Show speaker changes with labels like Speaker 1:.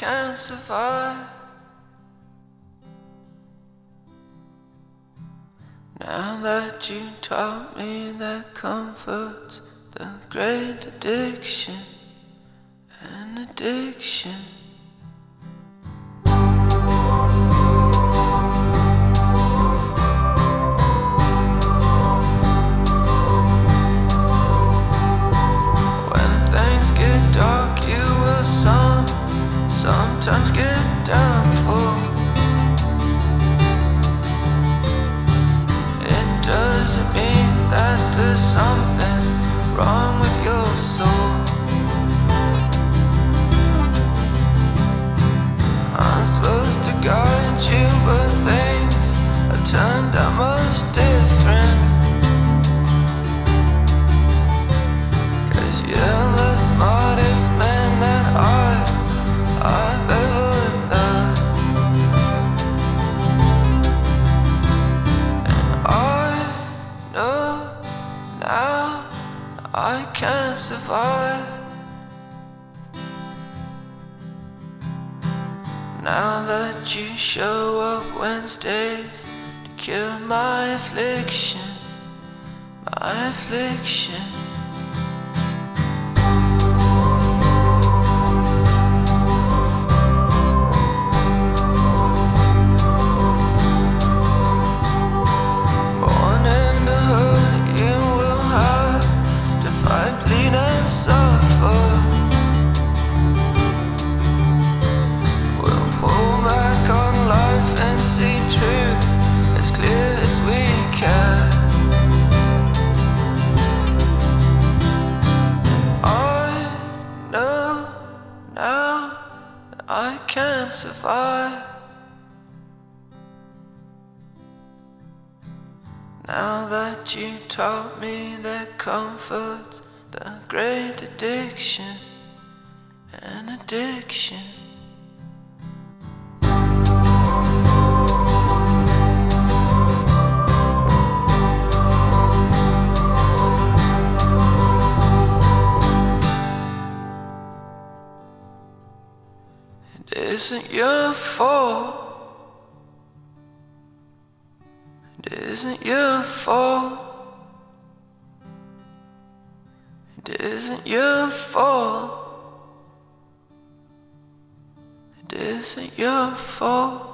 Speaker 1: can't survive. Now that you taught me that comfort's the great addiction, an addiction. Now I can't survive. Now that you show up Wednesdays to cure my affliction, my affliction. Can't survive. Now that you taught me that comfort's the great addiction, an addiction. Isn't your fault. It isn't your fault. It isn't your fault. It isn't your fault.